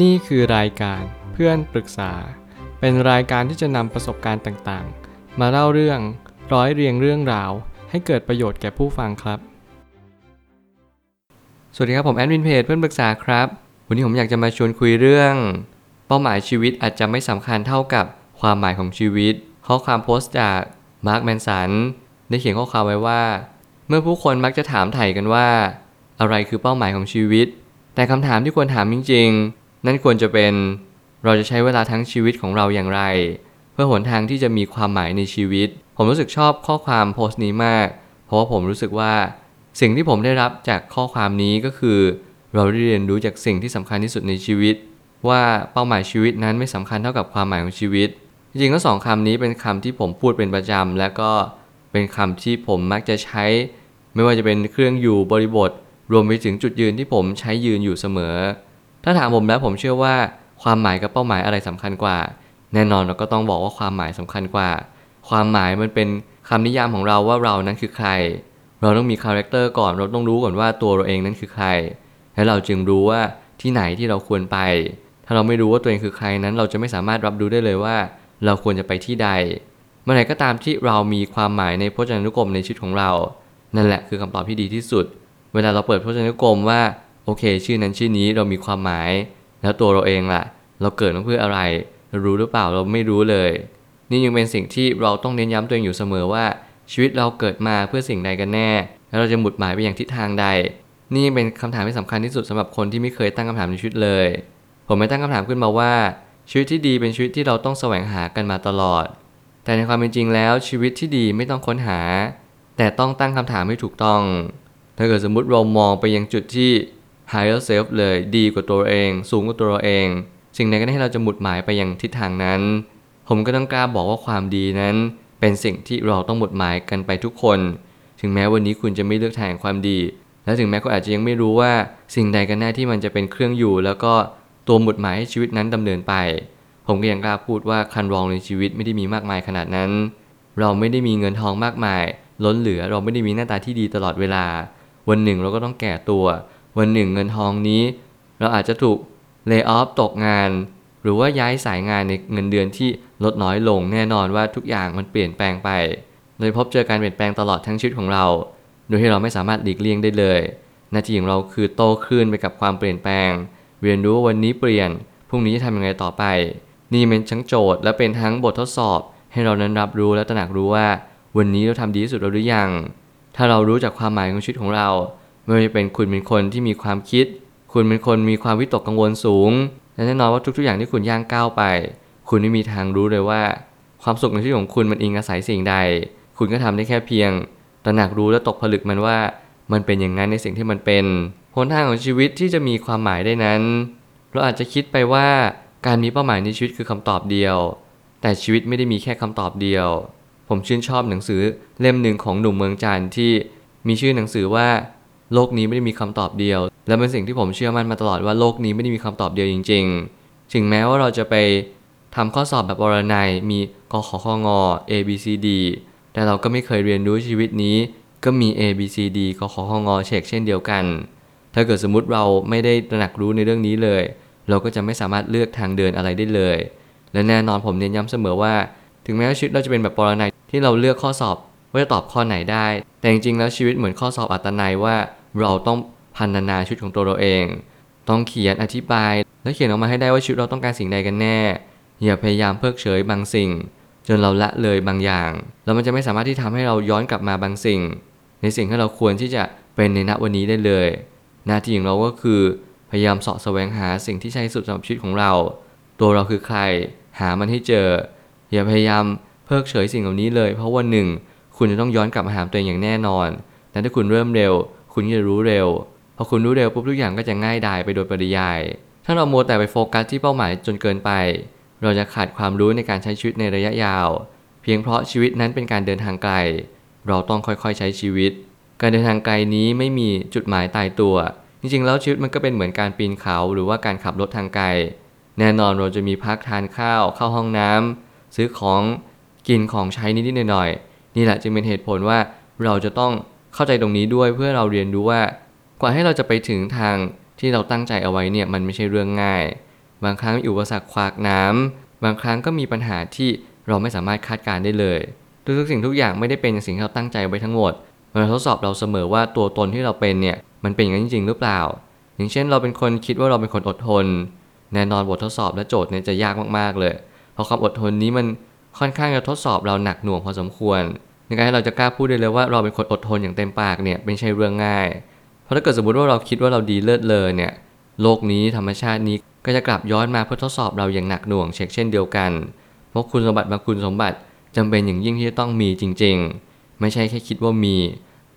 นี่คือรายการเพื่อนปรึกษา เป็นรายการที่จะนำประสบการณ์ต่างๆ มาเล่าเรื่องร้อยเรียงเรื่องราว ให้เกิดประโยชน์แก่ผู้ฟังครับ สวัสดีครับผมแอดมินเพจเพื่อนปรึกษาครับ วันนี้ผมอยากจะมาชวนคุยเรื่อง เป้าหมายชีวิตอาจจะไม่สำคัญเท่ากับความหมายของชีวิต ข้อความโพสต์จากมาร์คแมนสันได้เขียนข้อความไว้ว่า เมื่อผู้คนมักจะถามไถ่กันว่า อะไรคือเป้าหมายของชีวิต แต่คำถามที่ควรถามจริงๆ นั่นควรจะเป็นเราจะใช้เวลาทั้งชีวิตของเราอย่างไร เพื่อหนทางที่จะมีความหมายในชีวิต ผมรู้สึกชอบข้อความโพสต์นี้มาก เพราะว่าผมรู้สึกว่าสิ่งที่ผมได้รับจากข้อความนี้ก็คือ เราได้เรียนรู้จากสิ่งที่สำคัญที่สุดในชีวิต ว่าเป้าหมายชีวิตนั้นไม่สำคัญเท่ากับความหมายของชีวิต จริงๆก็สองคำนี้เป็นคำที่ผมพูดเป็นประจำและก็เป็นคำที่ผมมักจะใช้ ไม่ว่าจะเป็นเครื่องอยู่บริบท รวมไปถึงจุดยืนที่ผมใช้ยืนอยู่เสมอ ถ้าถามผมแล้วผมเชื่อว่าความหมายกับเป้าหมายอะไรสำคัญกว่า แน่นอนเราก็ต้องบอกว่าความหมายสำคัญกว่า ความหมายมันเป็นคำนิยามของเราว่าเรานั้นคือใคร เราต้องมี character ก่อนเราต้องรู้ก่อนว่าตัวเราเองนั้นคือใคร และเราจึงรู้ว่าที่ไหนที่เราควรไป ถ้าเราไม่รู้ว่าตัวเองคือใครนั้น เราจะไม่สามารถรับรู้ได้เลยว่า เราควรจะไปที่ใด เมื่อไหร่ก็ตามที่เรามีความหมายในพจนานุกรมในชีวิตของเรา นั่นแหละคือคำตอบที่ดีที่สุด เวลาเราเปิดพจนานุกรมว่า โอเค ชื่อนั้นชื่อนี้เรามีความหมาย แล้วตัวเราเองล่ะ เราเกิดมาเพื่ออะไร เรารู้หรือเปล่าเราไม่รู้เลย นี่ยังเป็นสิ่งที่เราต้องเน้นย้ำตัวเองอยู่เสมอว่า ชีวิตเราเกิดมาเพื่อสิ่งใดกันแน่ แล้วเราจะหมุดหมายไปอย่างทิศทางใด นี่เป็นคำถามที่สำคัญที่สุดสำหรับคนที่ไม่เคยตั้งคำถามในชีวิตเลย ผมไม่ตั้งคำถามขึ้นมาว่า ชีวิตที่ดีเป็นชีวิตที่เราต้องแสวงหากันมาตลอด แต่ในความเป็นจริงแล้ว ชีวิตที่ดีไม่ต้องค้นหา แต่ต้องตั้งคำถามให้ถูกต้อง ถ้าเกิดสมมติเรามองไปยังจุดที่ higher self เลยดีกว่าตัวเอง สูงกว่าตัวเราเอง สิ่งใดก็ได้ให้เราจะหมุดหมายไปยังทิศทางนั้น ผมก็ต้องกล้าบอกว่าความดีนั้น เป็นสิ่งที่เราต้องหมุดหมายกันไปทุกคน ถึงแม้วันนี้คุณจะไม่เลือกทางแห่งความดี และถึงแม้คุณอาจจะยังไม่รู้ว่าสิ่งใดกันแน่ที่มันจะเป็นเครื่องอยู่ แล้วก็ตัวหมุดหมายให้ชีวิตนั้นดำเนินไป ผมก็ยังกล้าพูดว่าคันรองในชีวิตไม่ได้มีมากมายขนาดนั้น เราไม่ได้มีเงินทองมากมาย ล้นเหลือเราไม่ได้มีหน้าตาที่ดีตลอดเวลา วันหนึ่งเราก็ต้องแก่ตัว วันหนึ่งเงินทองนี้ เราอาจจะถูกเลิกออฟตกงาน หรือว่าย้ายสายงานในเงินเดือนที่ลดน้อยลงแน่นอนว่าทุกอย่างมันเปลี่ยนแปลงไปโดยพบเจอการเปลี่ยนแปลงตลอดทั้งชีวิตของเรา โดยที่เราไม่สามารถหลีกเลี่ยงได้เลยหน้าที่ของเราคือโตขึ้นไปกับความเปลี่ยนแปลง เรียนรู้ว่าวันนี้เปลี่ยนพรุ่งนี้จะทำยังไงต่อไป นี่เป็นทั้งโจทย์และเป็นทั้งบททดสอบ ให้เรานั้นรับรู้และตระหนักรู้ว่า วันนี้เราทำดีที่สุดเราหรือยัง ถ้าเรารู้จากความหมายของชีวิตของเรา ไม่ว่าจะเป็นคุณเป็นคนที่มีความคิด คุณเป็นคนมีความวิตกกังวลสูงและแน่นอนว่าทุกๆอย่างที่คุณย่างก้าวไป คุณไม่มีทางรู้เลยว่า ความสุขในชีวิตของคุณมันอิงอาศัยสิ่งใด คุณก็ทำได้แค่เพียงตระหนักรู้และตกผลึกมันว่า มันเป็นอย่างนั้นในสิ่งที่มันเป็นหนทางของชีวิตที่จะมีความหมายได้นั้น เราอาจจะคิดไปว่าการมีเป้าหมายในชีวิตคือคำตอบเดียว แต่ชีวิตไม่ได้มีแค่คำตอบเดียว ผมชื่นชอบหนังสือเล่มหนึ่งของหนุ่มเมืองจันทร์ที่มีชื่อหนังสือว่า โลกนี้ไม่ได้มีคำตอบเดียว และเป็นสิ่งที่ผมเชื่อมั่นมาตลอดว่าโลกนี้ไม่ได้มีคำตอบเดียวจริง ๆ ถึงแม้ว่าเราจะไปทำข้อสอบแบบวรนัยมีกขคง A B C D แต่เราก็ไม่เคยเรียนรู้ชีวิตนี้ ก็มี A B C D กขคงเช็คเช่นเดียวกัน ถ้าเกิดสมมติเราไม่ได้ตระหนักรู้ในเรื่องนี้เลย เราก็จะไม่สามารถเลือกทางเดินอะไรได้เลย และแน่นอนผมเน้นย้ำเสมอว่า ถึงแม้ว่าชีวิตเราจะเป็นแบบปรนัยที่เราเลือกข้อสอบว่าจะตอบข้อไหนได้ แต่จริงๆแล้วชีวิตเหมือนข้อสอบอัตนัยว่า เราต้องพันนาชีวิตของตัวเราเอง ต้องเขียนอธิบาย และเขียนออกมาให้ได้ว่าชีวิตเราต้องการสิ่งใดกันแน่ อย่าพยายามเพิกเฉยบางสิ่ง จนเราละเลยบางอย่าง แล้วมันจะไม่สามารถที่ทำให้เราย้อนกลับมาบางสิ่ง ในสิ่งที่เราควรที่จะเป็นในณวันนี้ได้เลย หน้าที่ของเราก็คือพยายามเสาะแสวงหาสิ่งที่ใช่สุดสำหรับชีวิตของเรา ตัวเราคือใคร หามันให้เจอ อย่าพยายามเพิกเฉยสิ่งเหล่านี้เลย เพราะวันหนึ่ง คุณจะต้องย้อนกลับมาหาตัวเองอย่างแน่นอน และถ้าคุณเริ่มเร็ว คุณจะรู้เร็ว พอคุณรู้เร็วปุ๊บทุกอย่างก็จะง่ายดายไปโดยปริยาย ถ้าเราโมวแต่ไปโฟกัสที่เป้าหมายจนเกินไป เราจะขาดความรู้ในการใช้ชีวิตในระยะยาว เพียงเพราะชีวิตนั้นเป็นการเดินทางไกล เราต้องค่อยๆใช้ชีวิต การเดินทางไกลนี้ไม่มีจุดหมายตายตัว จริงๆ แล้วชีวิตมันก็เป็นเหมือนการปีนเขาหรือว่าการขับรถทางไกล แน่นอนเราจะมีพักทานข้าว เข้าห้องน้ำซื้อของกินของใช้นิดๆหน่อยๆนี่แหละจึงเป็นเหตุผลว่าเราจะต้อง เข้าใจตรงนี้ด้วยเพื่อเราเรียนรู้ว่ากว่าให้เราจะไปถึงทางที่เราตั้งใจเอาไว้เนี่ยมันไม่ใช่เรื่องง่าย บางครั้งมีอุปสรรคขวากน้ำบางครั้งก็มีปัญหาที่เราไม่สามารถคาดการได้เลย ทุกสิ่งทุกอย่างไม่ได้เป็นอย่างสิ่งที่เราตั้งใจไว้ทั้งหมดมันทดสอบเราเสมอว่าตัวตนที่เราเป็นเนี่ยมันเป็นอย่างนั้นจริงหรือเปล่า อย่างเช่นเราเป็นคนคิดว่าเราเป็นคนอดทน แน่นอนบททดสอบและโจทย์เนี่ยจะยากมากๆเลย เพราะความอดทนนี้มันค่อนข้างจะทดสอบเราหนักหน่วงพอสมควร ในการที่เราจะกล้าพูดได้เลยว่าเราเป็นคนอดทนอย่างเต็มปากเนี่ยเป็นใช่เรื่องง่าย เพราะถ้าเกิดสมมติว่าเราคิดว่าเราดีเลิศเลยเนี่ยโลกนี้ธรรมชาตินี้ก็จะกลับย้อนมาเพื่อทดสอบเราอย่างหนักหน่วงเช็คเช่นเดียวกัน เพราะคุณสมบัติบางคุณสมบัติจำเป็นอย่างยิ่งที่จะต้องมีจริง ๆ ไม่ใช่แค่คิดว่ามี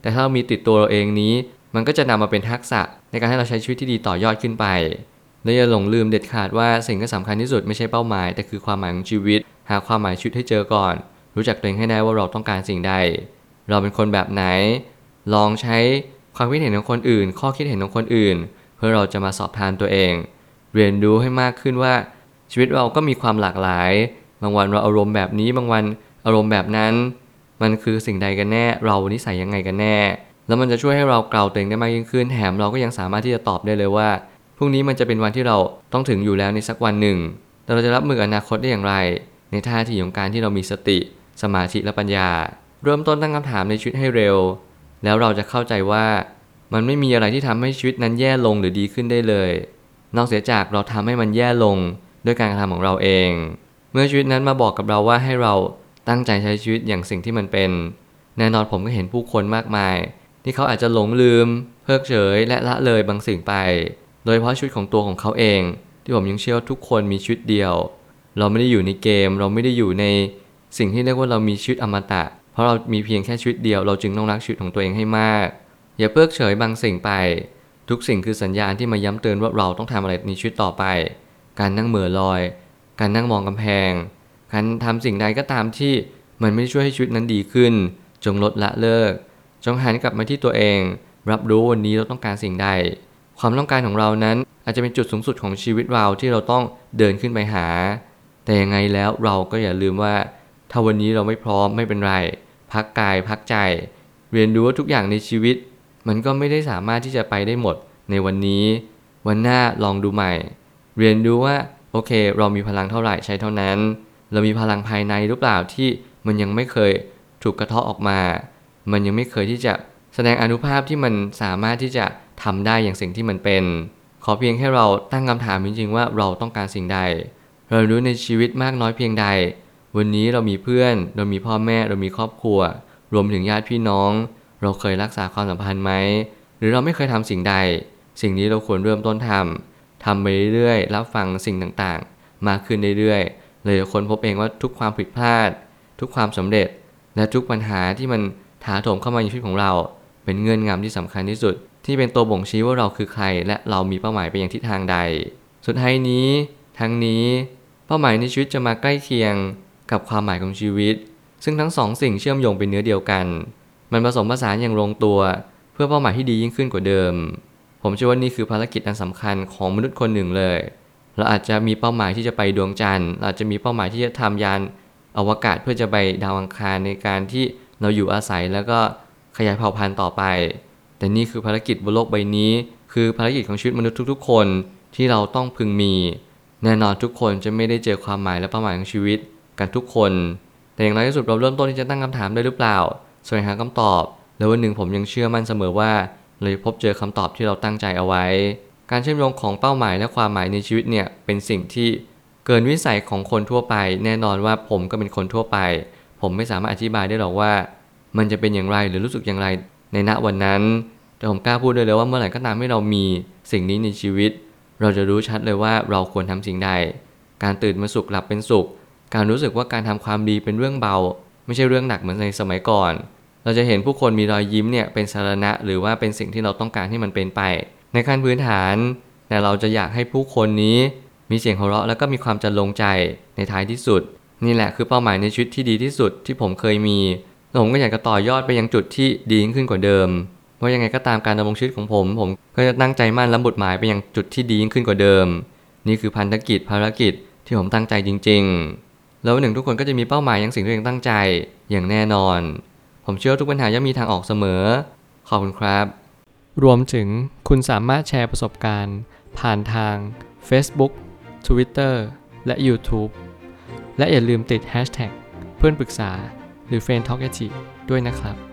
แต่ถ้าเรามีติดตัวเราเองนี้ มันก็จะนำมาเป็นทักษะในการให้เราใช้ชีวิตที่ดีต่อยอดขึ้นไปและอย่าหลงลืมเด็ดขาดว่าสิ่งที่สำคัญที่สุดไม่ใช่เป้าหมาย แต่คือความหมายของชีวิต หาความหมายชีวิตให้เจอก่อน รู้จักตัวเองให้ได้ว่าเราต้องการสิ่งใด เราเป็นคนแบบไหน ลองใช้ความคิดเห็นของคนอื่น ข้อคิดเห็นของคนอื่น เพื่อเราจะมาสอบทานตัวเอง เรียนรู้ให้มากขึ้นว่าชีวิตเราก็มีความหลากหลาย บางวันเราอารมณ์แบบนี้ บางวันอารมณ์แบบนั้น มันคือสิ่งใดกันแน่ เรานิสัยยังไงกันแน่ แล้วมันจะช่วยให้เราเกลาตัวเองได้มากยิ่งขึ้น แถมเราก็ยังสามารถที่จะตอบได้เลยว่า พรุ่งนี้มันจะเป็นวันที่เราต้องถึงอยู่แล้วในสักวันหนึ่ง แต่เราจะรับมืออนาคตได้อย่างไร ในท่าทีของการที่เรามีสติ สมาธิและปัญญา เริ่มต้นตั้งคำถามในชีวิตให้เร็ว แล้วเราจะเข้าใจว่ามันไม่มีอะไรที่ทำให้ชีวิตนั้นแย่ลงหรือดีขึ้นได้เลย นอกเสียจากเราทำให้มันแย่ลงด้วยการกระทำของเราเอง เมื่อชีวิตนั้นมาบอกกับเราว่าให้เราตั้งใจใช้ชีวิตอย่างสิ่งที่มันเป็นแน่นอนผมก็เห็นผู้คนมากมาย ที่เขาอาจจะหลงลืม เพิกเฉยและละเลยบางสิ่งไป โดยเฉพาะชีวิตของตัวของเขาเอง ที่ผมยังเชื่อว่าทุกคนมีชีวิตเดียว เราไม่ได้อยู่ในเกม เราไม่ได้อยู่ใน สิ่งที่เรียกว่าเรามีชีวิตอมตะ เพราะเรามีเพียงแค่ชีวิตเดียวเราจึงต้องรักชีวิตของตัวเองให้มาก อย่าเพิกเฉยบางสิ่งไป ทุกสิ่งคือสัญญาณที่มาย้ำเตือนว่าเราต้องทำอะไรในชีวิตต่อไป การนั่งเหม่อลอย การนั่งมองกำแพง การทำสิ่งใดก็ตามที่มันไม่ช่วยให้ชีวิตนั้นดีขึ้น จงลดละเลิก จงหันกลับมาที่ตัวเอง รับรู้วันนี้เราต้องการสิ่งใด ความต้องการของเรานั้นอาจจะเป็นจุดสูงสุดของชีวิตเราที่เราต้องเดินขึ้นไปหา แต่ยังไงแล้วเราก็อย่าลืมว่า ถ้าวันนี้เราไม่พร้อมไม่เป็นไร พักกายพักใจ เรียนรู้ว่าทุกอย่างในชีวิต มันก็ไม่ได้สามารถที่จะไปได้หมดในวันนี้ วันหน้าลองดูใหม่ เรียนรู้ว่าโอเค เรามีพลังเท่าไหร่ใช้เท่านั้น เรามีพลังภายในหรือเปล่าที่มันยังไม่เคยถูกกระเทาะออกมา มันยังไม่เคยที่จะแสดงอนุภาพที่มันสามารถที่จะทำได้อย่างสิ่งที่มันเป็น ขอเพียงแค่เราตั้งคำถามจริงๆว่าเราต้องการสิ่งใด เรารู้ในชีวิตมากน้อยเพียงใด วันนี้เรามีเพื่อน เรามีพ่อแม่เรามีครอบครัว รวมถึงญาติพี่น้อง เราเคยรักษาความสัมพันธ์ไหม หรือเราไม่เคยทำสิ่งใด สิ่งนี้เราควรเริ่มต้นทำทำไปเรื่อยๆรับฟังสิ่งต่างๆ มากขึ้นเรื่อยๆเลยจะค้นพบเองว่าทุกความผิดพลาด ทุกความสำเร็จ และทุกปัญหาที่มันถาโถมเข้ามาในชีวิตของเรา เป็นเงื่อนงำที่สำคัญที่สุด ที่เป็นตัวบ่งชี้ว่าเราคือใคร และเรามีเป้าหมายไปยังทิศทางใด สุดท้ายนี้ ทั้งนี้ เป้าหมายในชีวิตจะมาใกล้เคียง กับความหมายของชีวิต ซึ่งทั้งสองสิ่งเชื่อมโยงเป็นเนื้อเดียวกัน มันผสมผสานอย่างลงตัว เพื่อเป้าหมายที่ดียิ่งขึ้นกว่าเดิม ผมเชื่อว่านี่คือภารกิจอันสำคัญของมนุษย์คนหนึ่งเลย เราอาจจะมีเป้าหมายที่จะไปดวงจันทร์เราอาจจะมีเป้าหมายที่จะทำยานอวกาศเพื่อจะไปดาวอังคารในการที่เราอยู่อาศัยแล้วก็ขยายเผ่าพันธุ์ต่อไป แต่นี่คือภารกิจบนโลกใบนี้ คือภารกิจของชีวิตมนุษย์ทุก ๆ คนที่เราต้องพึงมี แน่นอนทุกคนจะไม่ได้เจอความหมายและเป้าหมายของชีวิต กันทุกคน แต่อย่างไรที่สุดเราเริ่มต้นที่จะตั้งคำถามได้หรือเปล่าแสวงหาคำตอบ แล้ววันหนึ่งผมยังเชื่อมั่นเสมอว่าเราจะพบเจอคำตอบที่เราตั้งใจเอาไว้ การเชื่อมโยงของเป้าหมายและความหมายในชีวิตเนี่ยเป็นสิ่งที่เกินวิสัยของคนทั่วไป แน่นอนว่าผมก็เป็นคนทั่วไป ผมไม่สามารถอธิบายได้หรอกว่า มันจะเป็นอย่างไรหรือรู้สึกอย่างไรในณวันนั้น แต่ผมกล้าพูดได้เลยว่าเมื่อไหร่ก็ตามที่เรามีสิ่งนี้ในชีวิต เราจะรู้ชัดเลยว่าเราควรทำสิ่งใด การตื่นมาสุขหลับเป็นสุข การรู้สึกว่าการทำความดีเป็นเรื่องเบา ไม่ใช่เรื่องหนักเหมือนในสมัยก่อน เราจะเห็นผู้คนมีรอยยิ้มเนี่ยเป็นสาระหรือว่าเป็นสิ่งที่เราต้องการให้มันเป็นไป ในขั้นพื้นฐาน แต่เราจะอยากให้ผู้คนนี้มีเสียงหัวเราะแล้วก็มีความจะลงใจในท้ายที่สุด นี่แหละคือเป้าหมายในชีวิตที่ดีที่สุดที่ผมเคยมีผมก็อยากจะต่อยอดไปยังจุดที่ดียิ่งขึ้นกว่าเดิม เพราะยังไงก็ตามการดำรงชีวิตของผม ผมก็จะตั้งใจมั่นและบุดหมายไปยังจุดที่ดียิ่งขึ้นกว่าเดิม นี่คือพันธกิจภารกิจที่ผมตั้งใจจริง ๆ แล้ววันหนึ่งทุกคนก็จะมีเป้าหมายอย่างสิ่งที่ตัวเองตั้งใจอย่างแน่นอน ผมเชื่อว่าทุกปัญหาย่อมมีทางออกเสมอ ขอบคุณครับ รวมถึงคุณสามารถแชร์ประสบการณ์ ผ่านทาง Facebook Twitter และ YouTube และอย่าลืมติด Hashtag เพื่อนปรึกษาหรือ f r ร e n d t a l k a ด้วยนะครับ